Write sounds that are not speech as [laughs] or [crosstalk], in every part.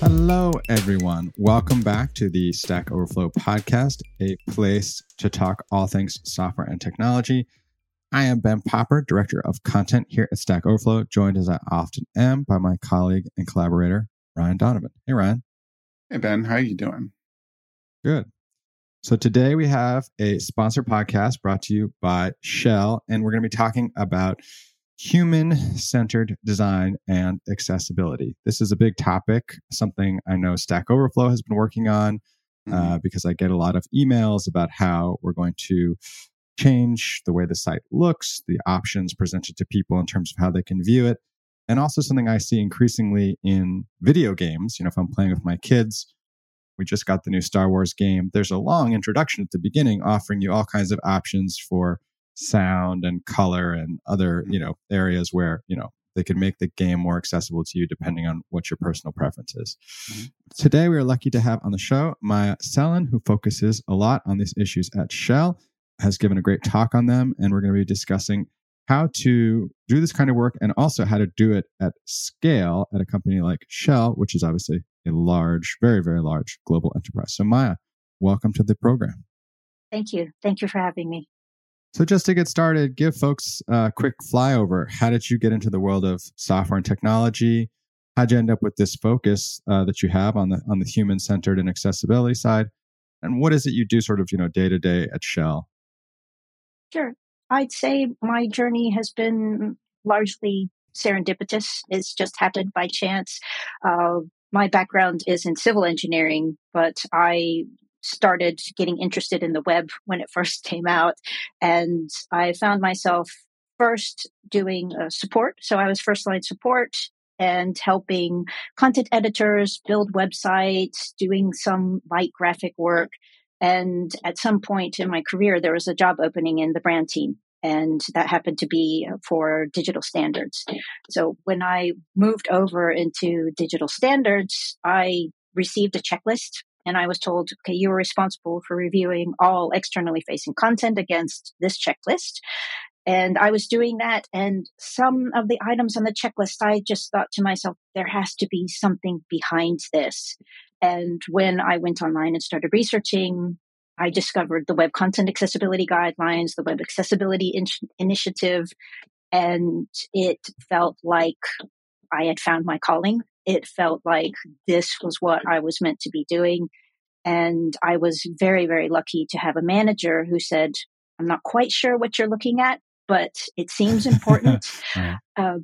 Hello, everyone. Welcome back to the Stack Overflow podcast, a place to talk all things software and technology. I am Ben Popper, Director of Content here at Stack Overflow, joined as I often am by my colleague and collaborator, Ryan Donovan. Hey, Ryan. Hey, Ben. How are you doing? Good. So today we have a sponsored podcast brought to you by Shell, and we're going to be talking about human centered design and accessibility. This is a big topic, something I know Stack Overflow has been working on uh, mm-hmm. uh, because I get a lot of emails about how we're going to change the way the site looks, the options presented to people in terms of how they can view it. And also something I see increasingly in video games. You know, if I'm playing with my kids, we just got the new Star Wars game. There's a long introduction at the beginning offering you all kinds of options for sound and color and other you know areas where you know they can make the game more accessible to you depending on what your personal preference is. Mm-hmm. Today, we are lucky to have on the show Maya Selen, who focuses a lot on these issues at Shell, has given a great talk on them, and we're going to be discussing how to do this kind of work and also how to do it at scale at a company like Shell, which is obviously a large, very, very large global enterprise. So, Maya, welcome to the program. Thank you. Thank you for having me. So, just to get started, give folks a quick flyover. How did you get into the world of software and technology? How'd you end up with this focus uh, that you have on the on the human centered and accessibility side? And what is it you do, sort of, you know, day to day at Shell? Sure, I'd say my journey has been largely serendipitous. It's just happened by chance. Uh, my background is in civil engineering, but I started getting interested in the web when it first [laughs] came out. And I found myself first doing uh, support. So I was first line support and helping content editors build websites, doing some light graphic work. And at some point in my career, there was a job opening in the brand team. And that happened to be for digital standards. So when I moved over into digital standards, I received a checklist and I was told, okay, you are responsible for reviewing all externally facing content against this checklist. And I was doing that. And some of the items on the checklist, I just thought to myself, there has to be something behind this. And when I went online and started researching, I discovered the Web Content Accessibility Guidelines, the Web Accessibility In- Initiative, and it felt like I had found my calling it felt like this was what I was meant to be doing. And I was very, very lucky to have a manager who said, I'm not quite sure what you're looking at, but it seems important. [laughs] uh,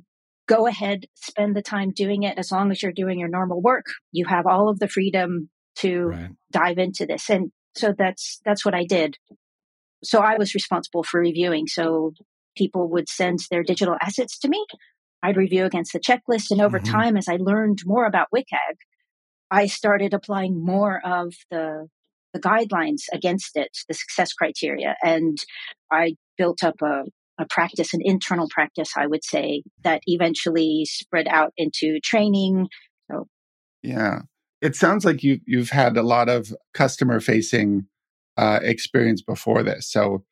go ahead, spend the time doing it. As long as you're doing your normal work, you have all of the freedom to right. dive into this. And so that's, that's what I did. So I was responsible for reviewing. So people would send their digital assets to me. I'd review against the checklist. And over mm-hmm. time, as I learned more about WCAG, I started applying more of the the guidelines against it, the success criteria, and I built up a, a practice, an internal practice, I would say, that eventually spread out into training. So, yeah, it sounds like you you've had a lot of customer facing uh, experience before this, so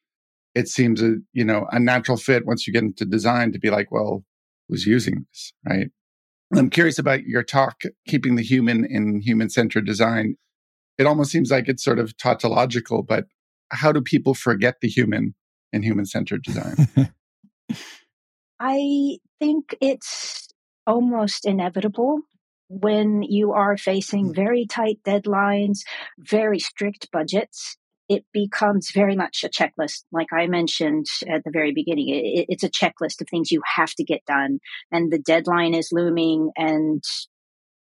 it seems a you know a natural fit once you get into design to be like, well, who's using this, right? I'm curious about your talk, keeping the human in human centered design. It almost seems like it's sort of tautological, but how do people forget the human in human centered design? [laughs] I think it's almost inevitable when you are facing hmm. very tight deadlines, very strict budgets it becomes very much a checklist. Like I mentioned at the very beginning, it, it's a checklist of things you have to get done, and the deadline is looming, and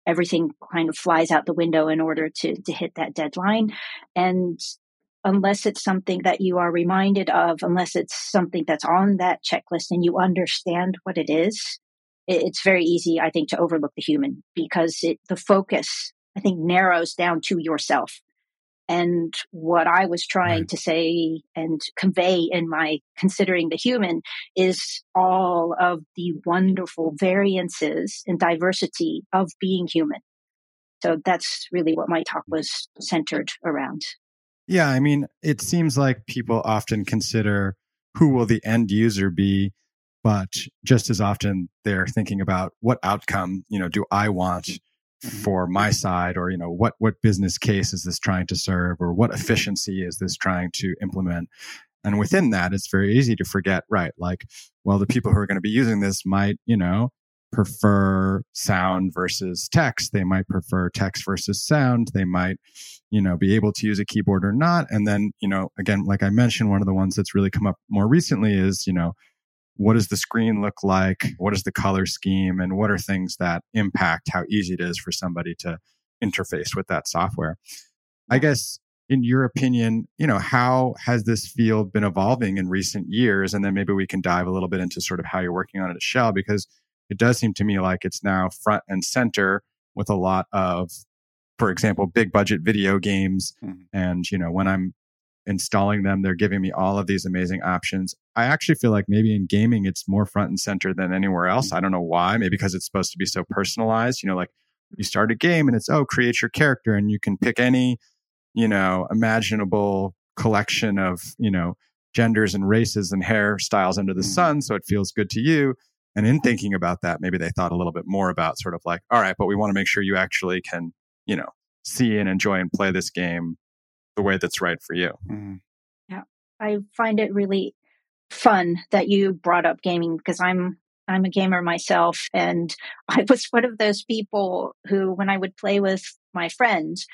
everything kind of flies out the window in order to to hit that deadline. And unless it's something that you are reminded of, unless it's something that's on that checklist and you understand what it is, it's very easy, I think, to overlook the human because it, the focus, I think, narrows down to yourself and what I was trying right. to say and convey in my considering the human is all of the wonderful variances and diversity of being human. So that's really what my talk was centered around. Yeah, I mean, it seems like people often consider who will the end user be, but just as often they're thinking about what outcome, you know, do I want Mm-hmm. for my side or you know what what business case is this trying to serve or what efficiency is this trying to implement? And within that it's very easy to forget right like well the people who are going to be using this might you know prefer sound versus text. They might prefer text versus sound. They might you know be able to use a keyboard or not. And then you know again like i mentioned one of the ones that's really come up more recently is you know what does the screen look like? What is the color scheme? And what are things that impact how easy it is for somebody to interface with that software? I guess in your opinion, you know, how has this field been evolving in recent years? And then maybe we can dive a little bit into sort of how you're working on it at Shell, because it does seem to me like it's now front and center with a lot of, for example, big budget video games. Mm-hmm. And, you know, when I'm installing them. They're giving me all of these amazing options. I actually feel like maybe in gaming, it's more front and center than anywhere else. Mm-hmm. I don't know why. Maybe because it's supposed to be so personalized. You know, like you start a game and it's, oh, create your character and you can pick any, you know, imaginable collection of, you know, genders and races and hairstyles under the mm-hmm. sun. So it feels good to you. And in thinking about that, maybe they thought a little bit more about sort of like, all right, but we want to make sure you actually can, you know, see and enjoy and play this game the way that's right for you. Mm-hmm. Yeah. I find it really fun that you brought up gaming because I'm I'm a gamer myself and [laughs] I was one of those people who when I would play with my friends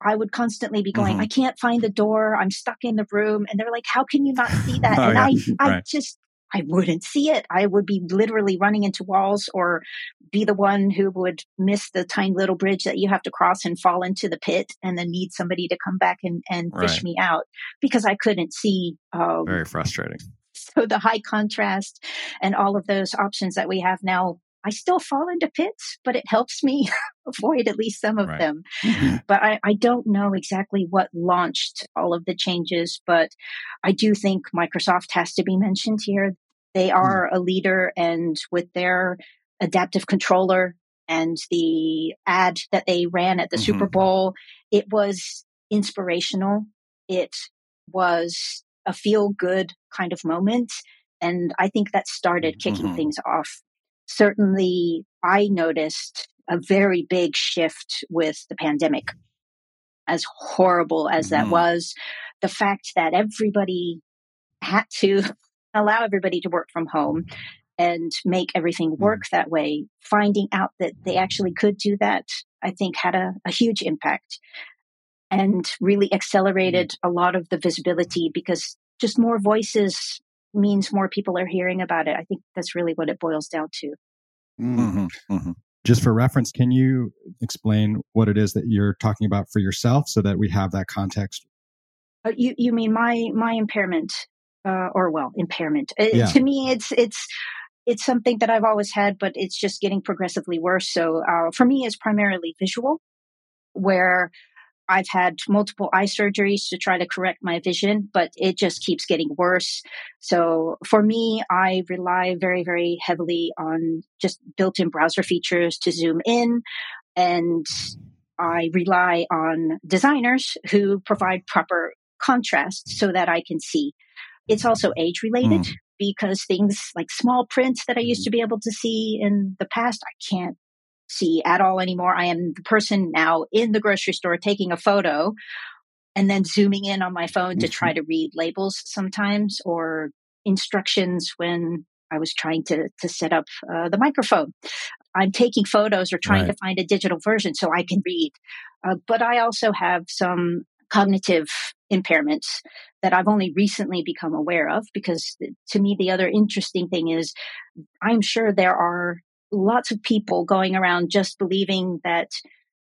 I would constantly be going, mm-hmm. I can't find the door. I'm stuck in the room. And they're like, how can you not see that? [laughs] oh, and. I, I right. just, I wouldn't see it. I would be literally running into walls or be the one who would miss the tiny little bridge that you have to cross and fall into the pit and then need somebody to come back and, and right. fish me out because I couldn't see. Um, Very frustrating. So the high contrast and all of those options that we have now I still fall into pits, but it helps me [laughs] avoid at least some of right. them. Mm-hmm. but I, I, don't know exactly what launched all of the changes, but I do think Microsoft has to be mentioned here. They mm-hmm. are a leader, and with their adaptive controller and the ad that they ran at the mm-hmm. Super Bowl, it was inspirational. It was a feel good kind of moment. And I think that started kicking mm-hmm. things off certainly I noticed a very big shift with the pandemic. As horrible as that mm-hmm. was, the fact that everybody had to [laughs] allow everybody to work from home and make everything mm-hmm. work that way, finding out that they actually could do that, I think had a, a huge impact and really accelerated mm-hmm. a lot of the visibility because just more voices means more people are hearing about it. I think that's really what it boils down to. Mm-hmm, mm-hmm. Just for reference, can you explain what it is that you're talking about for yourself so that we have that context? Uh, you you mean my my impairment, uh, or well, impairment? Uh, yeah. to me, it's it's it's something that I've always had, but it's just getting progressively worse. So uh, for me, it's primarily visual, where I've had multiple eye surgeries to try to correct my vision, but it just keeps getting worse. So for me, I rely very, very heavily on just built in browser features to zoom in. And I rely on designers who provide proper contrast so that I can see. It's also age related mm. because things like small prints that I used to be able to see in the past, I can't see at all anymore. I am the person now in the grocery store taking a photo and then zooming in on my phone to mm-hmm. try to read labels sometimes or instructions when I was trying to to set up uh, the microphone. I'm taking photos or trying right. to find a digital version so I can read. Uh, but I also have some cognitive impairments that I've only recently become aware of because to me, the other interesting thing is I'm sure there are lots of people going around just believing that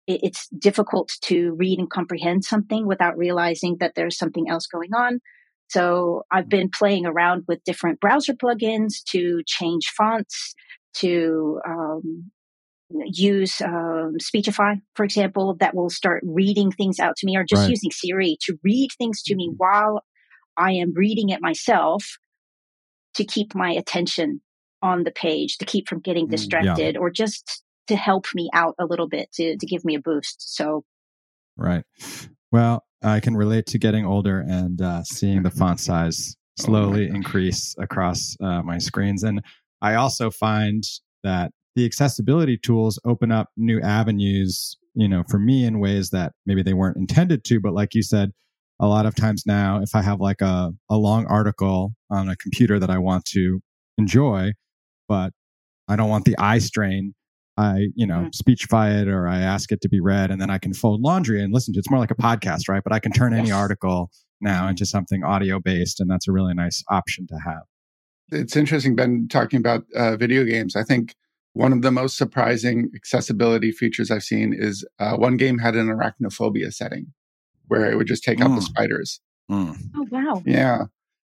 it's difficult to read and comprehend something without realizing that there's something else going on. So I've been playing around with different browser plugins to change fonts, to um, use um, Speechify, for example, that will start reading things out to me, or just right. using Siri to read things to me mm-hmm. while I am reading it myself to keep my attention on the page to keep from getting distracted mm, yeah. or just to help me out a little bit to, to give me a boost. So, right. Well, I can relate to getting older and uh, seeing the font size oh slowly oh increase across uh, my screens. And I also find that the accessibility tools open up new avenues, you know, for me in ways that maybe they weren't intended to. But like you said, a lot of times now, if I have like a, a long article on a computer that I want to enjoy, but I don't want the eye strain, I, you know, mm. speechify it or I ask it to be read and then I can fold laundry and listen to it. It's more like a podcast, right? But I can turn yes. any article now into something audio based. And that's a really nice option to have. It's interesting, Ben, talking about uh, video games. I think one of the most surprising accessibility features I've seen is uh, one game had an arachnophobia setting where it would just take mm. out the mm. spiders. Mm. Oh, wow. Yeah.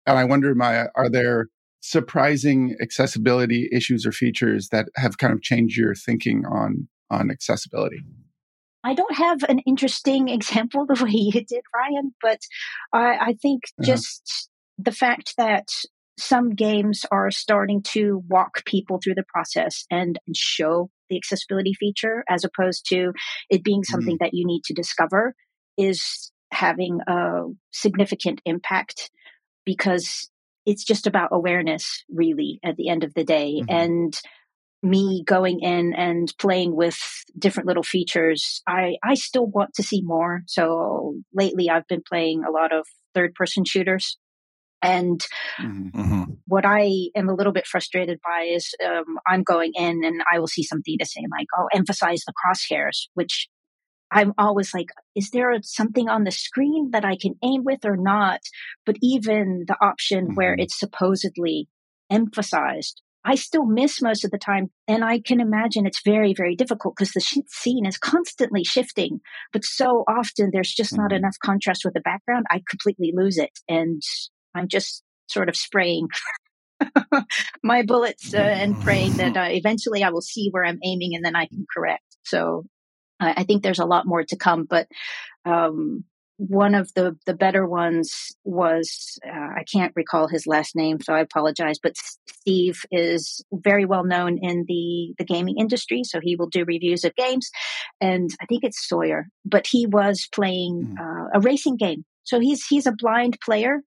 And I wonder, Maya, are there surprising accessibility issues or features that have kind of changed your thinking on on accessibility? I don't have an interesting [laughs] example the way you did, Ryan, but I, I think uh-huh. just the fact that some games are starting to walk people through the process and, show the accessibility feature as opposed to it being something mm-hmm. that you need to discover is having a significant impact because it's just about awareness really at the end of the day mm-hmm. and me going in and playing with different little features i i still want to see more so lately i've been playing a lot of third person shooters and mm-hmm. mm-hmm. what I am a little bit frustrated by is um, I'm going in and I will see something to say like, "Oh, emphasize the crosshairs," which I'm always like, is there something on the screen that I can aim with or not? But even the option mm-hmm. where it's supposedly emphasized, I still miss most of the time. And I can imagine it's very, very difficult because the sh- scene is constantly shifting. But so often there's just mm-hmm. not enough contrast with the background. I completely lose it. And I'm just sort of spraying [laughs] my bullets uh, and praying that [laughs] uh, eventually I will see where I'm aiming and then I can correct. So I think there's a lot more to come, but um, one of the the better ones was uh, I can't recall his last name, so I apologize. But Steve is very well known in the the gaming industry, so he will do reviews of games, and I think it's Sawyer. But he was playing mm. uh, a racing game, so he's he's a blind player,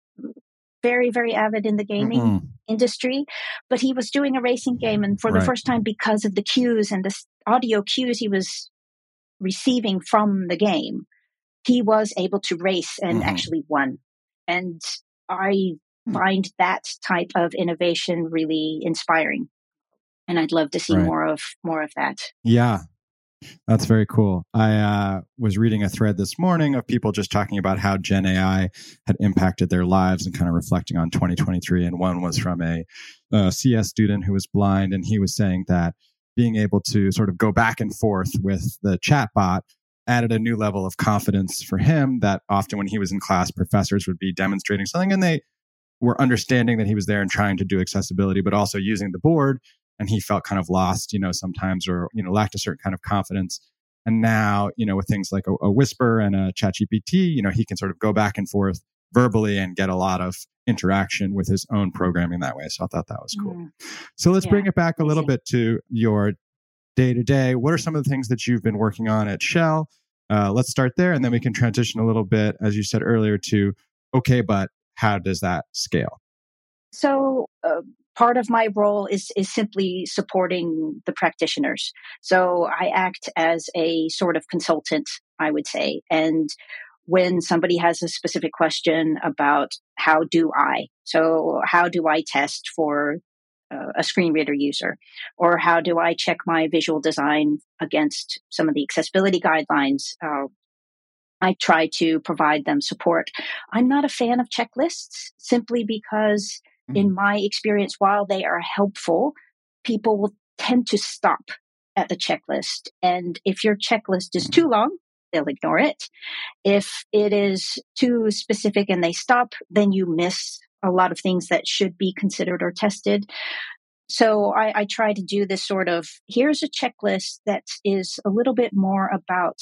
very very avid in the gaming mm-hmm. industry but he was doing a racing game and for right. the first time because of the cues and the audio cues he was receiving from the game, he was able to race and mm-hmm. actually won. And I hmm. find that type of innovation really inspiring. And I'd love to see right. more of more of that. Yeah. That's very cool. I uh, was reading a thread this morning of people just talking about how Gen AI had impacted their lives and kind of reflecting on 2023. And one was from a, a CS student who was blind, and he was saying that being able to sort of go back and forth with the chatbot added a new level of confidence for him that often when he was in class, professors would be demonstrating something and they were understanding that he was there and trying to do accessibility, but also using the board. And he felt kind of lost, you know, sometimes or, you know, lacked a certain kind of confidence. And now, you know, with things like a, a Whisper and a ChatGPT, you know, he can sort of go back and forth verbally and get a lot of interaction with his own programming that way. So I thought that was cool. Mm. So let's yeah. bring it back a little bit to your day to day. What are some of the things that you've been working on at Shell? Uh, let's start there and then we can transition a little bit, as you said earlier, to okay, but how does that scale? So, uh, part of my role is is simply supporting the practitioners. So I act as a sort of consultant, I would say, and when somebody has a specific question about how do I, so how do I test for uh, a screen reader user, or how do I check my visual design against some of the accessibility guidelines? Uh, I try to provide them support. I'm not a fan of checklists simply because, mm-hmm. in my experience, while they are helpful, people will tend to stop at the checklist. And if your checklist is too long, they'll ignore it. If it is too specific and they stop, then you miss a lot of things that should be considered or tested. So I, I, try to do this sort of here's a checklist that is a little bit more about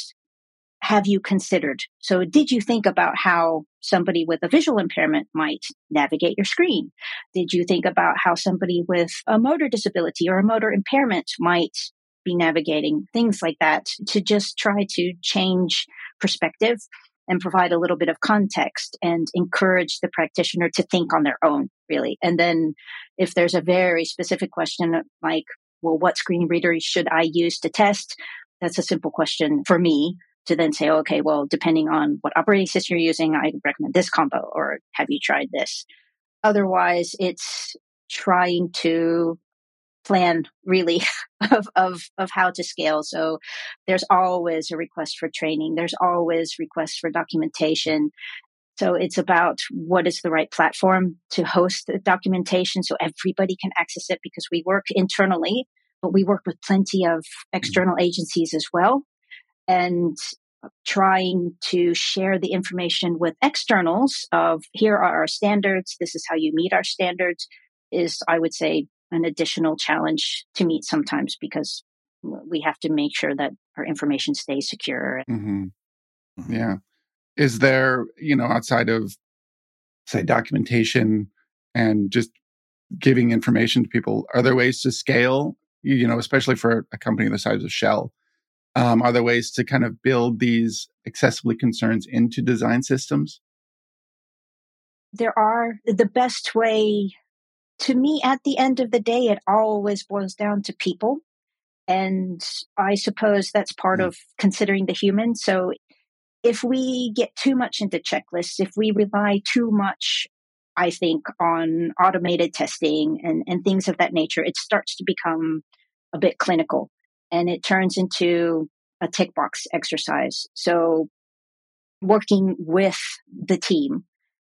have you considered? So did you think about how somebody with a visual impairment might navigate your screen? Did you think about how somebody with a motor disability or a motor impairment might be navigating, things like that, to just try to change perspective and provide a little bit of context and encourage the practitioner to think on their own, really. And then if there's a very specific question like, well, what screen reader should I use to test? That's a simple question for me to then say, okay, well, depending on what operating system you're using, I recommend this combo or have you tried this? Otherwise, it's trying to plan really [laughs] of, of, of how to scale. So there's always a request for training. There's always requests for documentation. So it's about what is the right platform to host the documentation so everybody can access it because we work internally, but we work with plenty of mm-hmm. external agencies as well. And trying to share the information with externals of here are our standards. This is how you meet our standards is, I would say, an additional challenge to meet sometimes because we have to make sure that our information stays secure. Mm-hmm. mm-hmm. Yeah. Is there, you know, outside of, say, documentation and just giving information to people, are there ways to scale, you know, especially for a company the size of Shell? Um, are there ways to kind of build these accessibility concerns into design systems? There are. The best way to me, at the end of the day, it always boils down to people. And I suppose that's part mm. of considering the human. So if we get too much into checklists, if we rely too much, I think, on automated testing and, and things of that nature, it starts to become a bit clinical and it turns into a tick box exercise. So working with the team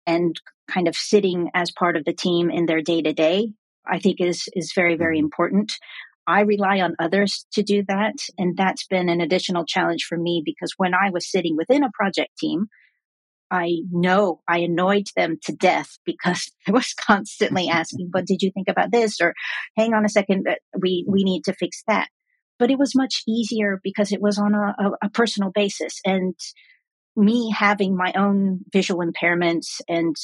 and kind of sitting as part of the team in their day to day, I think is, is very, very mm-hmm. important. I rely on others to do that. And that's been an additional challenge for me because when I was sitting within a project team, I know I annoyed them to death because [laughs] I was constantly asking, "But did you think about this?" or "Hang on a second, uh, we we need to fix that." But it was much easier because it was on a, a, a personal basis, and me having my own visual impairments and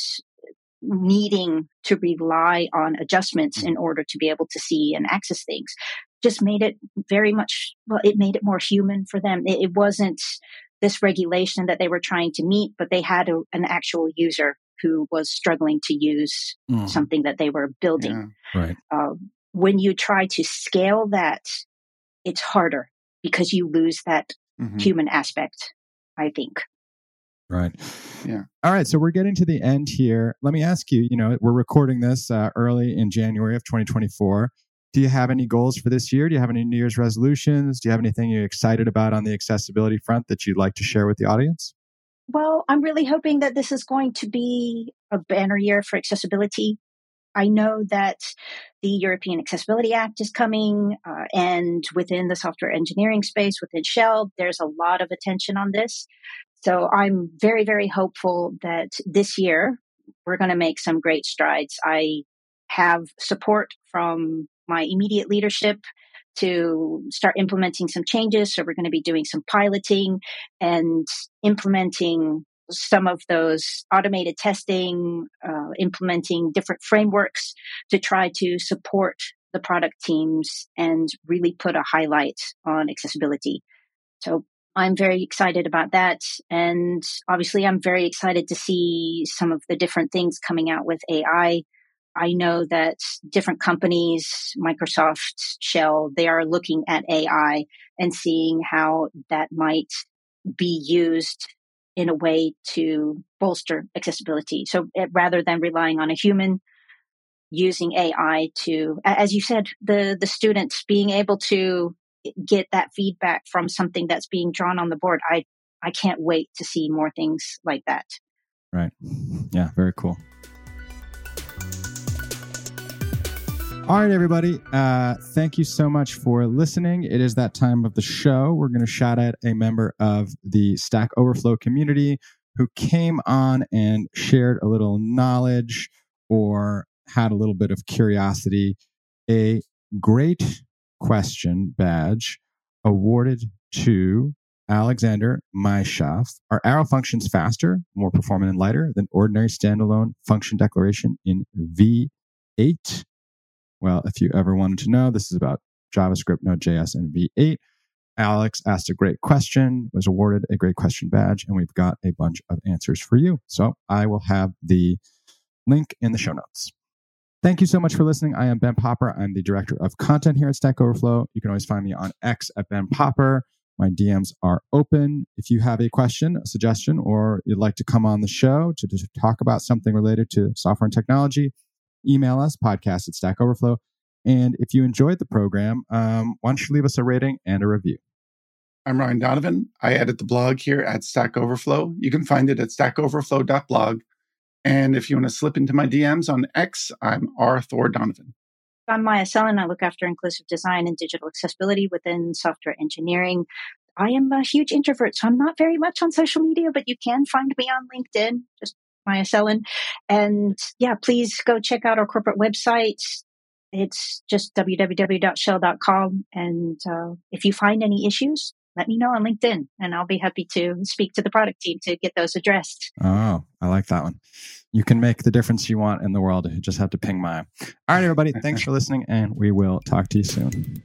needing to rely on adjustments in order to be able to see and access things just made it very much well it made it more human for them. It, it wasn't this regulation that they were trying to meet but they had a, an actual user who was struggling to use mm. something that they were building. Yeah, right. Uh, when you try to scale that it's harder because you lose that mm-hmm. human aspect i think Right. Yeah. All right. So we're getting to the end here. Let me ask you, you know, we're recording this uh, early in January of 2024. Do you have any goals for this year? Do you have any New Year's resolutions? Do you have anything you're excited about on the accessibility front that you'd like to share with the audience? Well, I'm really hoping that this is going to be a banner year for accessibility. I know that the European Accessibility Act is coming, uh, and within the software engineering space, within Shell, there's a lot of attention on this. So I'm very, very hopeful that this year we're going to make some great strides. I have support from my immediate leadership to start implementing some changes. So we're going to be doing some piloting and implementing some of those automated testing, uh, implementing different frameworks to try to support the product teams and really put a highlight on accessibility. So I'm very excited about that. And obviously, I'm very excited to see some of the different things coming out with AI. I know that different companies, Microsoft, Shell, they are looking at AI and seeing how that might be used in a way to bolster accessibility. So eh, rather than relying on a human, using AI to, as you said, the, the students being able to get that feedback from something that's being drawn on the board. I I can't wait to see more things like that. Right. Yeah, very cool. All right, everybody. Uh, thank you so much for listening. It is that time of the show. We're going to shout out a member of the Stack Overflow community who came on and shared a little knowledge or had a little bit of curiosity. A great question badge awarded to Alexander Myshov. Are arrow functions faster, more performant, and lighter than ordinary standalone function declaration in V8. Well, if you ever wanted to know, this is about JavaScript, Node.js, and V8. Alex asked a great question, was awarded a great question badge, and we've got a bunch of answers for you. So I will have the link in the show notes. Thank you so much for listening. I am Ben Popper. I'm the director of content here at Stack Overflow. You can always find me on X at Ben Popper. My DMs are open. If you have a question, a suggestion, or you'd like to come on the show to, to talk about something related to software and technology, email us podcast at Stack Overflow. And if you enjoyed the program, um, why don't you leave us a rating and a review? I'm Ryan Donovan. I edit the blog here at Stack Overflow. You can find it at stackoverflow.blog. And if you want to slip into my DMs on X, I'm R. Thor Donovan. I'm Maya Sellen. I look after inclusive design and digital accessibility within software engineering. I am a huge introvert, so I'm not very much on social media, but you can find me on LinkedIn, just Maya Sellen. And yeah, please go check out our corporate website. It's just www.shell.com. And uh, if you find any issues, let me know on LinkedIn and I'll be happy to speak to the product team to get those addressed. Oh, I like that one. You can make the difference you want in the world. You just have to ping my. All right, everybody. [laughs] Thanks for listening, and we will talk to you soon.